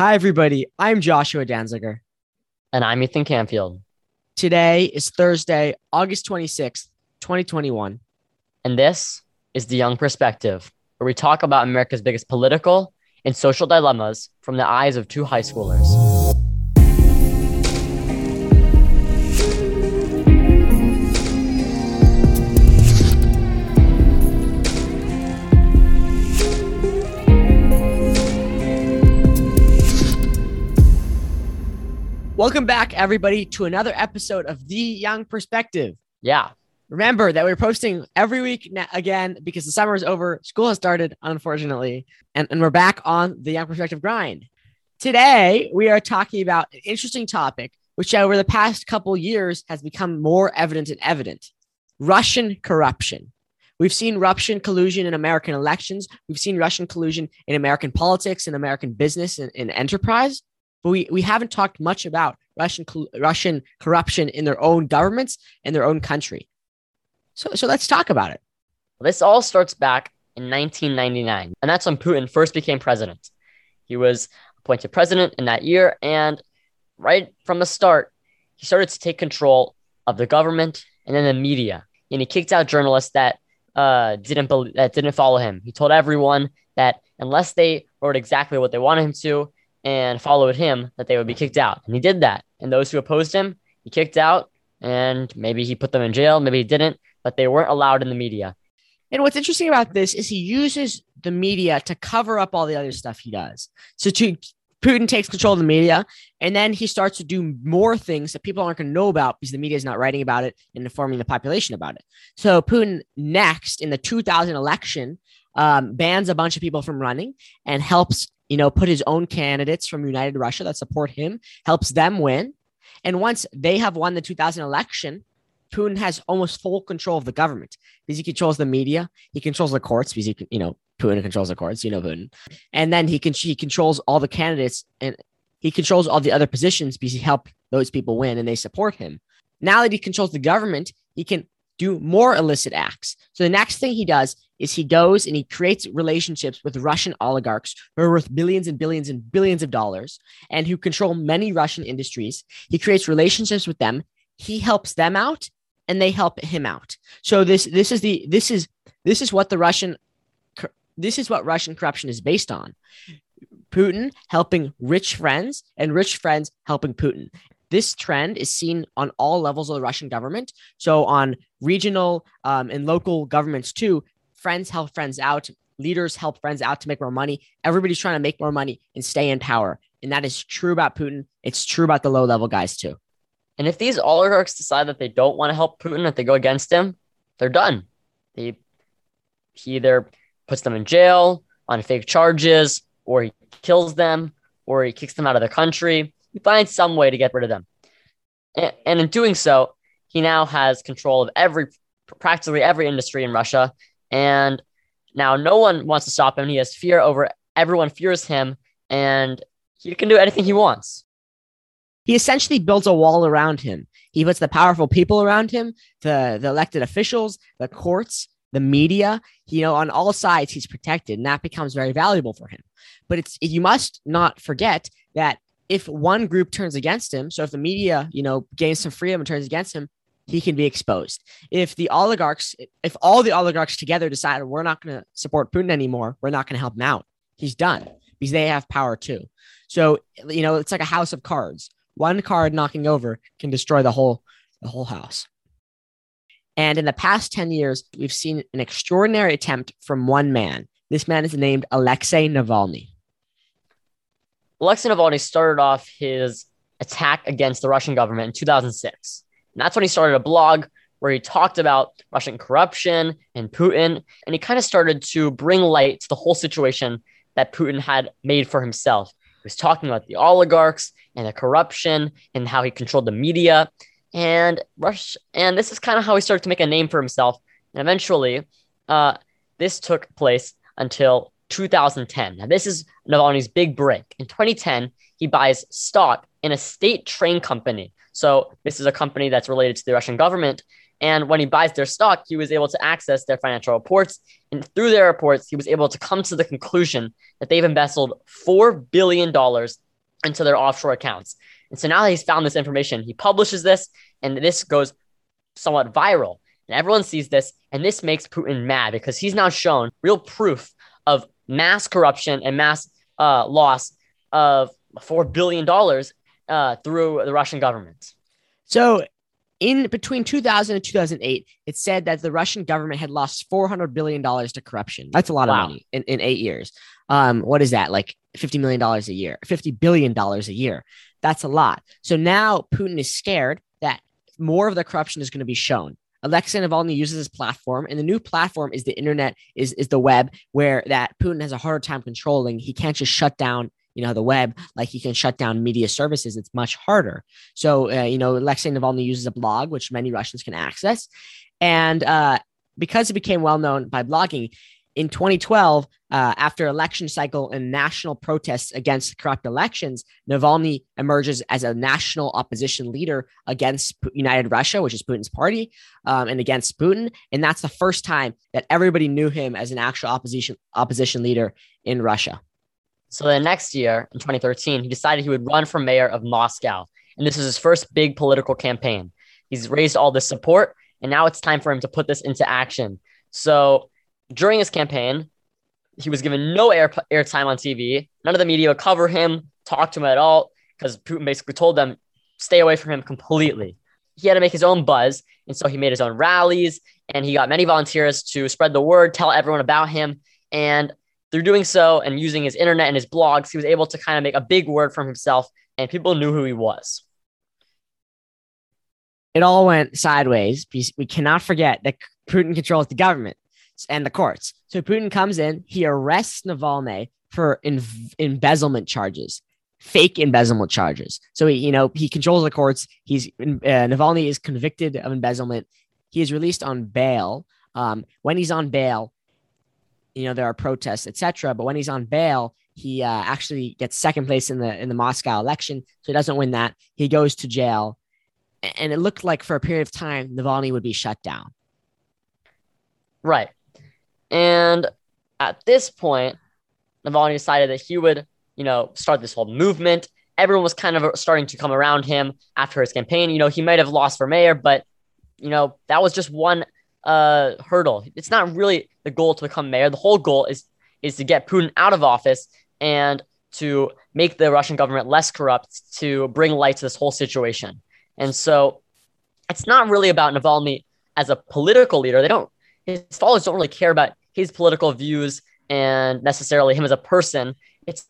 Hi, everybody. I'm Joshua Danziger. And I'm Ethan Canfield. Today is Thursday, August 26th, 2021. And this is The Young Perspective, where we talk about America's biggest political and social dilemmas from the eyes of two high schoolers. Welcome back, everybody, to another episode of The Young Perspective. Yeah. Remember that we're posting every week na- again because the summer is over. School has started, unfortunately, and, and we're back on the Young Perspective grind. Today, we are talking about an interesting topic, which over the past couple years has become more evident and evident Russian corruption. We've seen Russian collusion in American elections. We've seen Russian collusion in American politics in American business and, and enterprise but we, we haven't talked much about Russian Russian corruption in their own governments and their own country. So so let's talk about it. This all starts back in 1999, and that's when Putin first became president. He was appointed president in that year, and right from the start, he started to take control of the government and then the media, and he kicked out journalists that uh, didn't that didn't follow him. He told everyone that unless they wrote exactly what they wanted him to, and followed him, that they would be kicked out. And he did that. And those who opposed him, he kicked out. And maybe he put them in jail, maybe he didn't, but they weren't allowed in the media. And what's interesting about this is he uses the media to cover up all the other stuff he does. So to Putin takes control of the media, and then he starts to do more things that people aren't going to know about because the media is not writing about it and informing the population about it. So Putin next in the 2000 election um, bans a bunch of people from running and helps you know, put his own candidates from United Russia that support him, helps them win. And once they have won the 2000 election, Putin has almost full control of the government because he controls the media, he controls the courts because he, you know, Putin controls the courts, you know, Putin, and then he can he controls all the candidates and he controls all the other positions because he helped those people win and they support him. Now that he controls the government, he can do more illicit acts. So the next thing he does is he goes and he creates relationships with Russian oligarchs who are worth billions and billions and billions of dollars and who control many Russian industries. He creates relationships with them. He helps them out and they help him out. So this this is the this is this is what the Russian this is what Russian corruption is based on. Putin helping rich friends and rich friends helping Putin. This trend is seen on all levels of the Russian government. So, on regional um, and local governments too, friends help friends out, leaders help friends out to make more money. Everybody's trying to make more money and stay in power. And that is true about Putin. It's true about the low level guys too. And if these oligarchs decide that they don't want to help Putin, if they go against him, they're done. They, he either puts them in jail on fake charges, or he kills them, or he kicks them out of the country he finds some way to get rid of them. And, and in doing so, he now has control of every practically every industry in Russia. And now no one wants to stop him. He has fear over everyone fears him, and he can do anything he wants. He essentially builds a wall around him. He puts the powerful people around him, the, the elected officials, the courts, the media. You know, on all sides, he's protected, and that becomes very valuable for him. But it's you must not forget that if one group turns against him, so if the media, you know, gains some freedom and turns against him, he can be exposed. If the oligarchs, if all the oligarchs together decide we're not going to support Putin anymore, we're not going to help him out, he's done because they have power too. So, you know, it's like a house of cards. One card knocking over can destroy the whole the whole house. And in the past 10 years, we've seen an extraordinary attempt from one man. This man is named Alexei Navalny. Alexei Navalny started off his attack against the Russian government in 2006. And that's when he started a blog where he talked about Russian corruption and Putin. And he kind of started to bring light to the whole situation that Putin had made for himself. He was talking about the oligarchs and the corruption and how he controlled the media. And Rush, and this is kind of how he started to make a name for himself. And eventually, uh, this took place until 2010. Now, this is Navalny's big break. In 2010, he buys stock in a state train company. So, this is a company that's related to the Russian government. And when he buys their stock, he was able to access their financial reports. And through their reports, he was able to come to the conclusion that they've embezzled $4 billion into their offshore accounts. And so now that he's found this information, he publishes this, and this goes somewhat viral. And everyone sees this, and this makes Putin mad because he's now shown real proof of mass corruption and mass uh, loss of $4 billion uh, through the Russian government. So, in between 2000 and 2008, it said that the Russian government had lost 400 billion dollars to corruption. That's a lot wow. of money in, in eight years. Um, what is that? Like 50 million dollars a year, 50 billion dollars a year. That's a lot. So now Putin is scared that more of the corruption is going to be shown. Alexei Navalny uses this platform, and the new platform is the internet, is is the web, where that Putin has a harder time controlling. He can't just shut down you know the web like he can shut down media services. It's much harder. So uh, you know alexei navalny uses a blog which many russians can access. And uh, because it became well known by blogging in 2012 uh, after election cycle and national protests against corrupt elections navalny emerges as a national opposition leader against united russia which is putin's party um, and against putin and that's the first time that everybody knew him as an actual opposition opposition leader in russia so the next year, in 2013, he decided he would run for mayor of Moscow. And this was his first big political campaign. He's raised all this support, and now it's time for him to put this into action. So during his campaign, he was given no air airtime on TV. None of the media would cover him, talk to him at all, because Putin basically told them, stay away from him completely. He had to make his own buzz. And so he made his own rallies and he got many volunteers to spread the word, tell everyone about him. And through doing so and using his internet and his blogs, he was able to kind of make a big word for himself, and people knew who he was. It all went sideways we cannot forget that Putin controls the government and the courts. So Putin comes in, he arrests Navalny for embezzlement charges, fake embezzlement charges. So he, you know, he controls the courts. He's uh, Navalny is convicted of embezzlement. He is released on bail. Um, when he's on bail, you know there are protests, etc. But when he's on bail, he uh, actually gets second place in the in the Moscow election, so he doesn't win that. He goes to jail, and it looked like for a period of time Navalny would be shut down. Right, and at this point, Navalny decided that he would, you know, start this whole movement. Everyone was kind of starting to come around him after his campaign. You know, he might have lost for mayor, but you know that was just one uh, hurdle. It's not really the goal to become mayor. The whole goal is is to get Putin out of office and to make the Russian government less corrupt, to bring light to this whole situation. And so it's not really about Navalny as a political leader. They don't his followers don't really care about his political views and necessarily him as a person. It's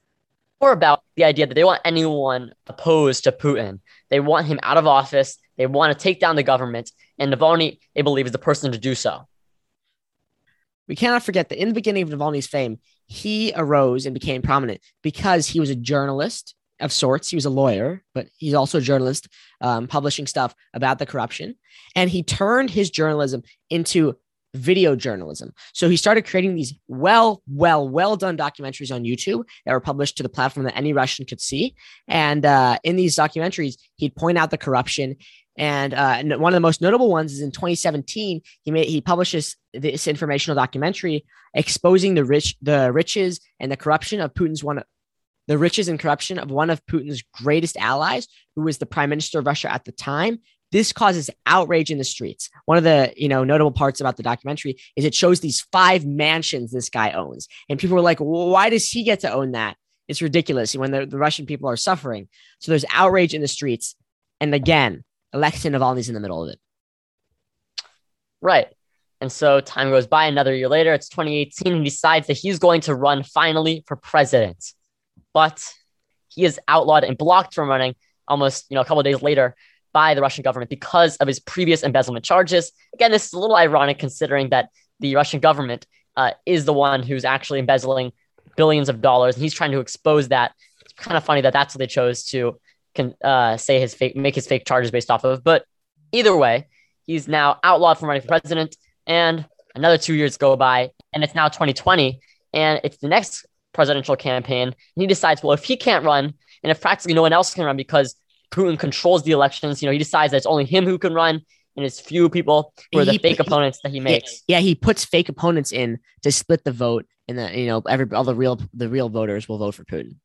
more about the idea that they want anyone opposed to Putin. They want him out of office. They want to take down the government. And Navalny, they believe, is the person to do so. We cannot forget that in the beginning of Navalny's fame, he arose and became prominent because he was a journalist of sorts. He was a lawyer, but he's also a journalist, um, publishing stuff about the corruption. And he turned his journalism into video journalism. So he started creating these well, well, well done documentaries on YouTube that were published to the platform that any Russian could see. And uh, in these documentaries, he'd point out the corruption. And, uh, and one of the most notable ones is in 2017, he made he publishes this informational documentary exposing the rich, the riches and the corruption of Putin's one the riches and corruption of one of Putin's greatest allies, who was the prime minister of Russia at the time, this causes outrage in the streets. One of the you know notable parts about the documentary is it shows these five mansions this guy owns, and people were like, well, "Why does he get to own that?" It's ridiculous when the, the Russian people are suffering. So there's outrage in the streets, and again, Alexei Navalny's in the middle of it. Right. And so time goes by. Another year later, it's 2018, and he decides that he's going to run finally for president. But he is outlawed and blocked from running almost, you know, a couple days later by the Russian government because of his previous embezzlement charges. Again, this is a little ironic considering that the Russian government uh, is the one who's actually embezzling billions of dollars, and he's trying to expose that. It's kind of funny that that's what they chose to can uh, say his fake, make his fake charges based off of. But either way, he's now outlawed from running for president, and another two years go by, and it's now 2020, and it's the next presidential campaign. And he decides, well, if he can't run, and if practically no one else can run because Putin controls the elections. You know, he decides that it's only him who can run, and it's few people who are the he, fake he, opponents that he makes. Yeah, he puts fake opponents in to split the vote, and then you know every all the real the real voters will vote for Putin.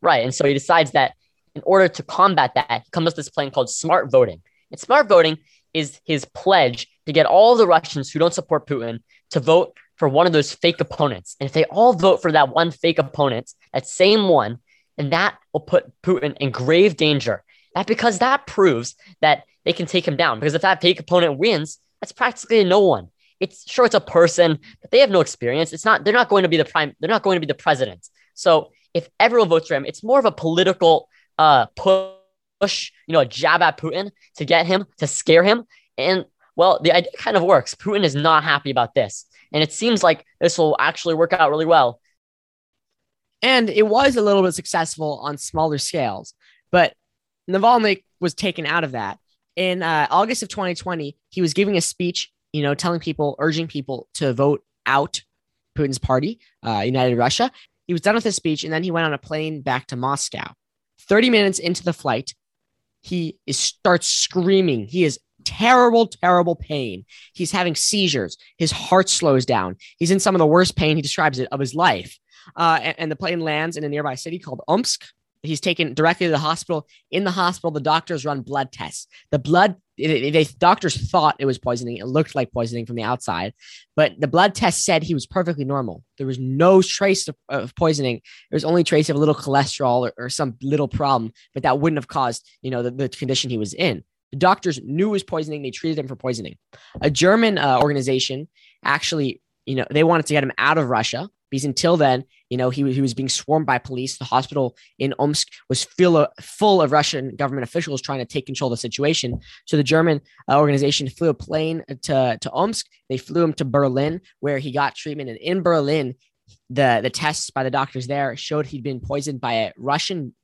Right, and so he decides that in order to combat that, he comes up with this plan called smart voting. And smart voting is his pledge to get all the Russians who don't support Putin to vote for one of those fake opponents. And if they all vote for that one fake opponent, that same one, and that will put Putin in grave danger. That because that proves that they can take him down. Because if that fake opponent wins, that's practically no one. It's sure it's a person, but they have no experience. It's not, they're not going to be the prime, they're not going to be the president. So if everyone votes for him, it's more of a political uh push, you know, a jab at Putin to get him to scare him. And well, the idea kind of works. Putin is not happy about this. And it seems like this will actually work out really well. And it was a little bit successful on smaller scales, but Navalny was taken out of that. In uh, August of 2020, he was giving a speech, you know, telling people, urging people to vote out Putin's party, uh, United Russia. He was done with his speech, and then he went on a plane back to Moscow. 30 minutes into the flight, he is, starts screaming. He is terrible, terrible pain. He's having seizures. His heart slows down. He's in some of the worst pain, he describes it, of his life. Uh, and, and, the plane lands in a nearby city called Omsk. He's taken directly to the hospital. In the hospital, the doctors run blood tests. The blood, they doctors thought it was poisoning. It looked like poisoning from the outside, but the blood test said he was perfectly normal. There was no trace of, of poisoning. There was only trace of a little cholesterol or, or, some little problem, but that wouldn't have caused, you know, the, the condition he was in. The doctors knew it was poisoning. They treated him for poisoning. A German uh, organization actually, you know, they wanted to get him out of Russia because until then, you know, he, he was being swarmed by police. The hospital in Omsk was full of, full of Russian government officials trying to take control of the situation. So the German uh, organization flew a plane to, to Omsk. They flew him to Berlin, where he got treatment. And in Berlin, the, the tests by the doctors there showed he'd been poisoned by a Russian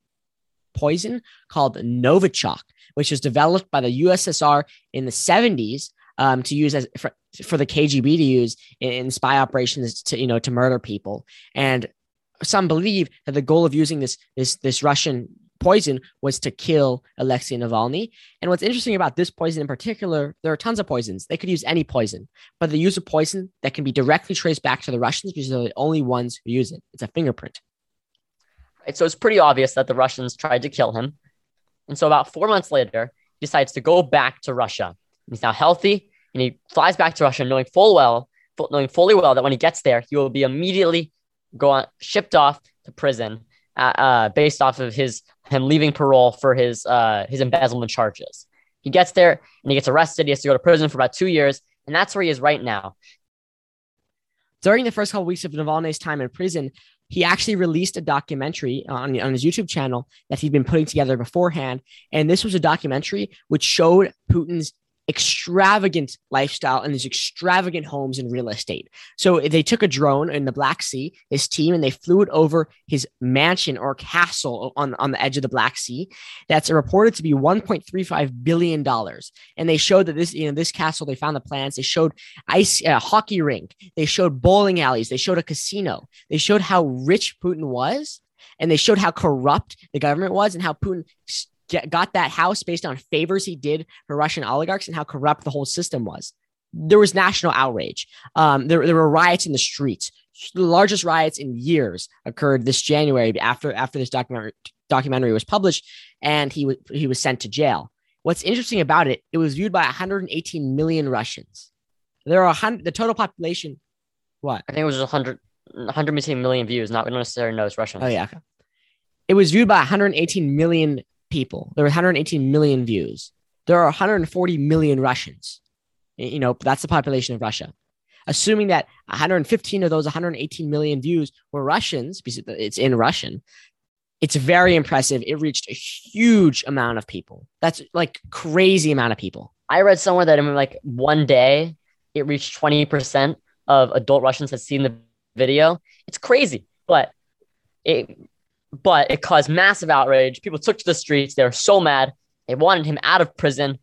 poison called Novichok, which was developed by the USSR in the 70s um, to use as for, for, the KGB to use in, in, spy operations to you know to murder people. And some believe that the goal of using this this this Russian poison was to kill Alexei Navalny. And what's interesting about this poison in particular, there are tons of poisons. They could use any poison, but they use a poison that can be directly traced back to the Russians because they're the only ones who use it. It's a fingerprint. Right, so it's pretty obvious that the Russians tried to kill him. And so about four months later, he decides to go back to Russia. He's now healthy and he flies back to Russia knowing full well, knowing fully well that when he gets there, he will be immediately go on, shipped off to prison uh, uh, based off of his him leaving parole for his uh, his embezzlement charges. He gets there and he gets arrested. He has to go to prison for about two years, and that's where he is right now. During the first couple weeks of Navalny's time in prison, he actually released a documentary on, on his YouTube channel that he'd been putting together beforehand. And this was a documentary which showed Putin's extravagant lifestyle and these extravagant homes and real estate. So they took a drone in the Black Sea, his team, and they flew it over his mansion or castle on, on the edge of the Black Sea. That's reported to be $1.35 billion. And they showed that this, you know, this castle, they found the plans. They showed ice uh, hockey rink. They showed bowling alleys. They showed a casino. They showed how rich Putin was and they showed how corrupt the government was and how Putin get, got that house based on favors he did for Russian oligarchs and how corrupt the whole system was. There was national outrage. Um, there, there were riots in the streets. The largest riots in years occurred this January after after this documentary documentary was published, and he was he was sent to jail. What's interesting about it, it was viewed by 118 million Russians. There are 100, the total population. What? I think it was 100, 118 million views. Not we don't necessarily know it's Russian. Oh yeah. It was viewed by 118 million people. There were 118 million views. There are 140 million Russians. You know, that's the population of Russia. Assuming that 115 of those 118 million views were Russians, because it's in Russian, it's very impressive. It reached a huge amount of people. That's like crazy amount of people. I read somewhere that in like one day, it reached 20% of adult Russians had seen the video. It's crazy, but it but it caused massive outrage. People took to the streets. They were so mad. They wanted him out of prison.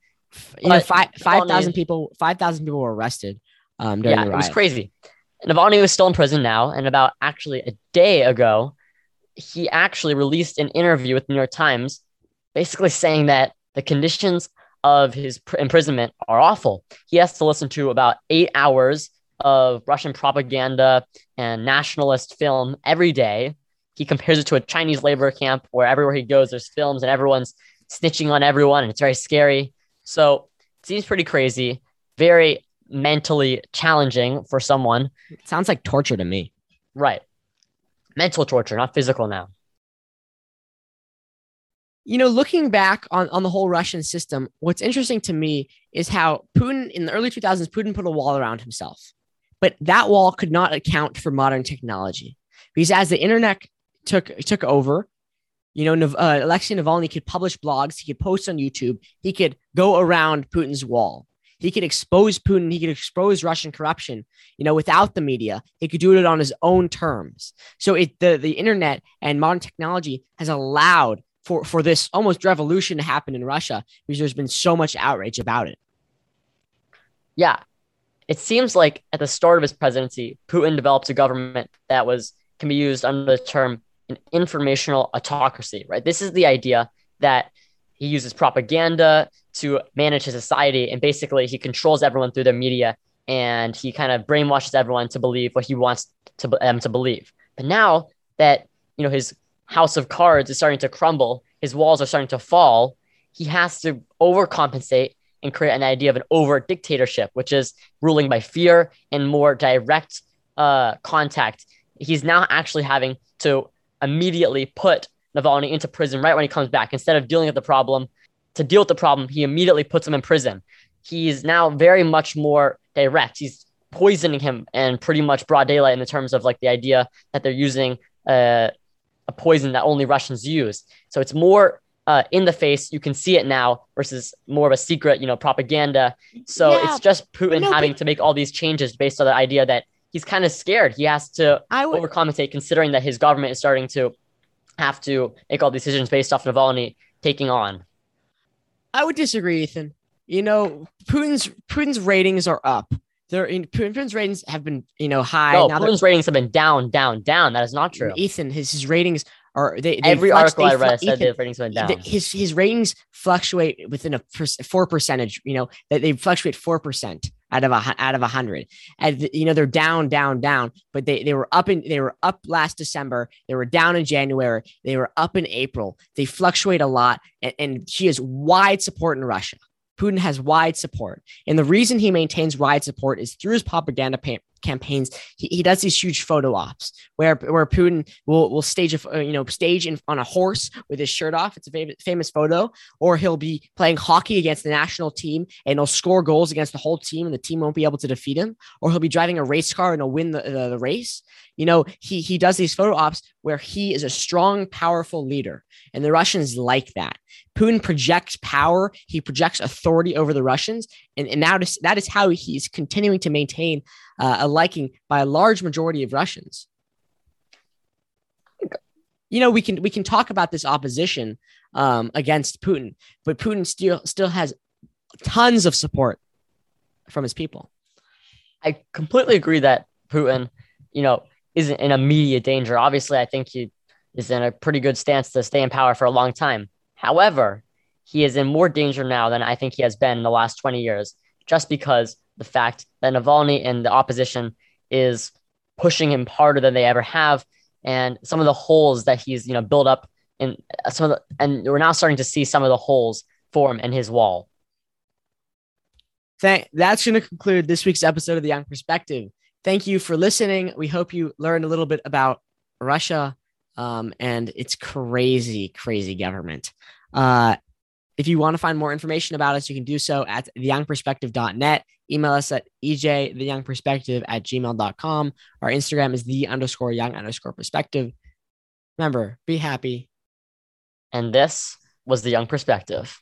You know, five five thousand people, five thousand people were arrested. Um, yeah, it was crazy. Navalny was still in prison now, and about actually a day ago, he actually released an interview with the New York Times, basically saying that the conditions of his pr- imprisonment are awful. He has to listen to about eight hours of Russian propaganda and nationalist film every day he compares it to a Chinese labor camp where everywhere he goes, there's films and everyone's snitching on everyone, and it's very scary. So it seems pretty crazy, very mentally challenging for someone. It sounds like torture to me. Right. Mental torture, not physical now. You know, looking back on, on the whole Russian system, what's interesting to me is how Putin, in the early 2000s, Putin put a wall around himself. But that wall could not account for modern technology. Because as the internet took, took over, you know, uh, Alexei Navalny could publish blogs, he could post on YouTube, he could go around Putin's wall. He could expose Putin, he could expose Russian corruption, you know, without the media. He could do it on his own terms. So it the, the internet and modern technology has allowed for, for this almost revolution to happen in Russia because there's been so much outrage about it. Yeah. It seems like at the start of his presidency, Putin developed a government that was can be used under the term an informational autocracy, right? This is the idea that he uses propaganda to manage his society and basically he controls everyone through their media and he kind of brainwashes everyone to believe what he wants to them to believe. But now that you know his house of cards is starting to crumble, his walls are starting to fall, he has to overcompensate and create an idea of an over dictatorship, which is ruling by fear and more direct uh, contact. He's now actually having to immediately put Navalny into prison right when he comes back. Instead of dealing with the problem, to deal with the problem, he immediately puts him in prison. He's now very much more direct. He's poisoning him and pretty much broad daylight in the terms of like the idea that they're using uh, a poison that only Russians use. So it's more uh, in the face. You can see it now versus more of a secret, you know, propaganda. So yeah, it's just Putin no, having but- to make all these changes based on the idea that he's kind of scared. He has to I would- overcompensate considering that his government is starting to have to make all decisions based off Navalny taking on. I would disagree, Ethan. You know, Putin's Putin's ratings are up. They're in Putin's ratings have been, you know, high. No, now Putin's ratings have been down, down, down. That is not true. Ethan, his, his ratings are they, they every article I read said the ratings went down. His his ratings fluctuate within a four percentage. You know that they fluctuate four percent out of a out of a hundred. And you know they're down, down, down. But they they were up in they were up last December. They were down in January. They were up in April. They fluctuate a lot, and, and he has wide support in Russia. Putin has wide support. And the reason he maintains wide support is through his propaganda pa- campaigns. He, he does these huge photo ops where, where Putin will, will stage a, you know, stage in, on a horse with his shirt off. It's a famous, photo. Or he'll be playing hockey against the national team and he'll score goals against the whole team and the team won't be able to defeat him. Or he'll be driving a race car and he'll win the, the, the race. You know, he, he does these photo ops where he is a strong, powerful leader. And the Russians like that. Putin projects power, he projects authority over the Russians, and, and that, is, that is how he's continuing to maintain uh, a liking by a large majority of Russians. You know, we can we can talk about this opposition um, against Putin, but Putin still still has tons of support from his people. I completely agree that Putin, you know, isn't in immediate danger. Obviously, I think he is in a pretty good stance to stay in power for a long time. However, he is in more danger now than I think he has been in the last 20 years, just because the fact that Navalny and the opposition is pushing him harder than they ever have, and some of the holes that he's you know built up in uh, some of the, and we're now starting to see some of the holes form in his wall. Thank, that's going to conclude this week's episode of The Young Perspective. Thank you for listening. We hope you learned a little bit about Russia um, and its crazy, crazy government. Uh, if you want to find more information about us, you can do so at theyoungperspective.net. Email us at ejtheyoungperspective at gmail.com. Our Instagram is the underscore young underscore perspective. Remember, be happy. And this was The Young Perspective.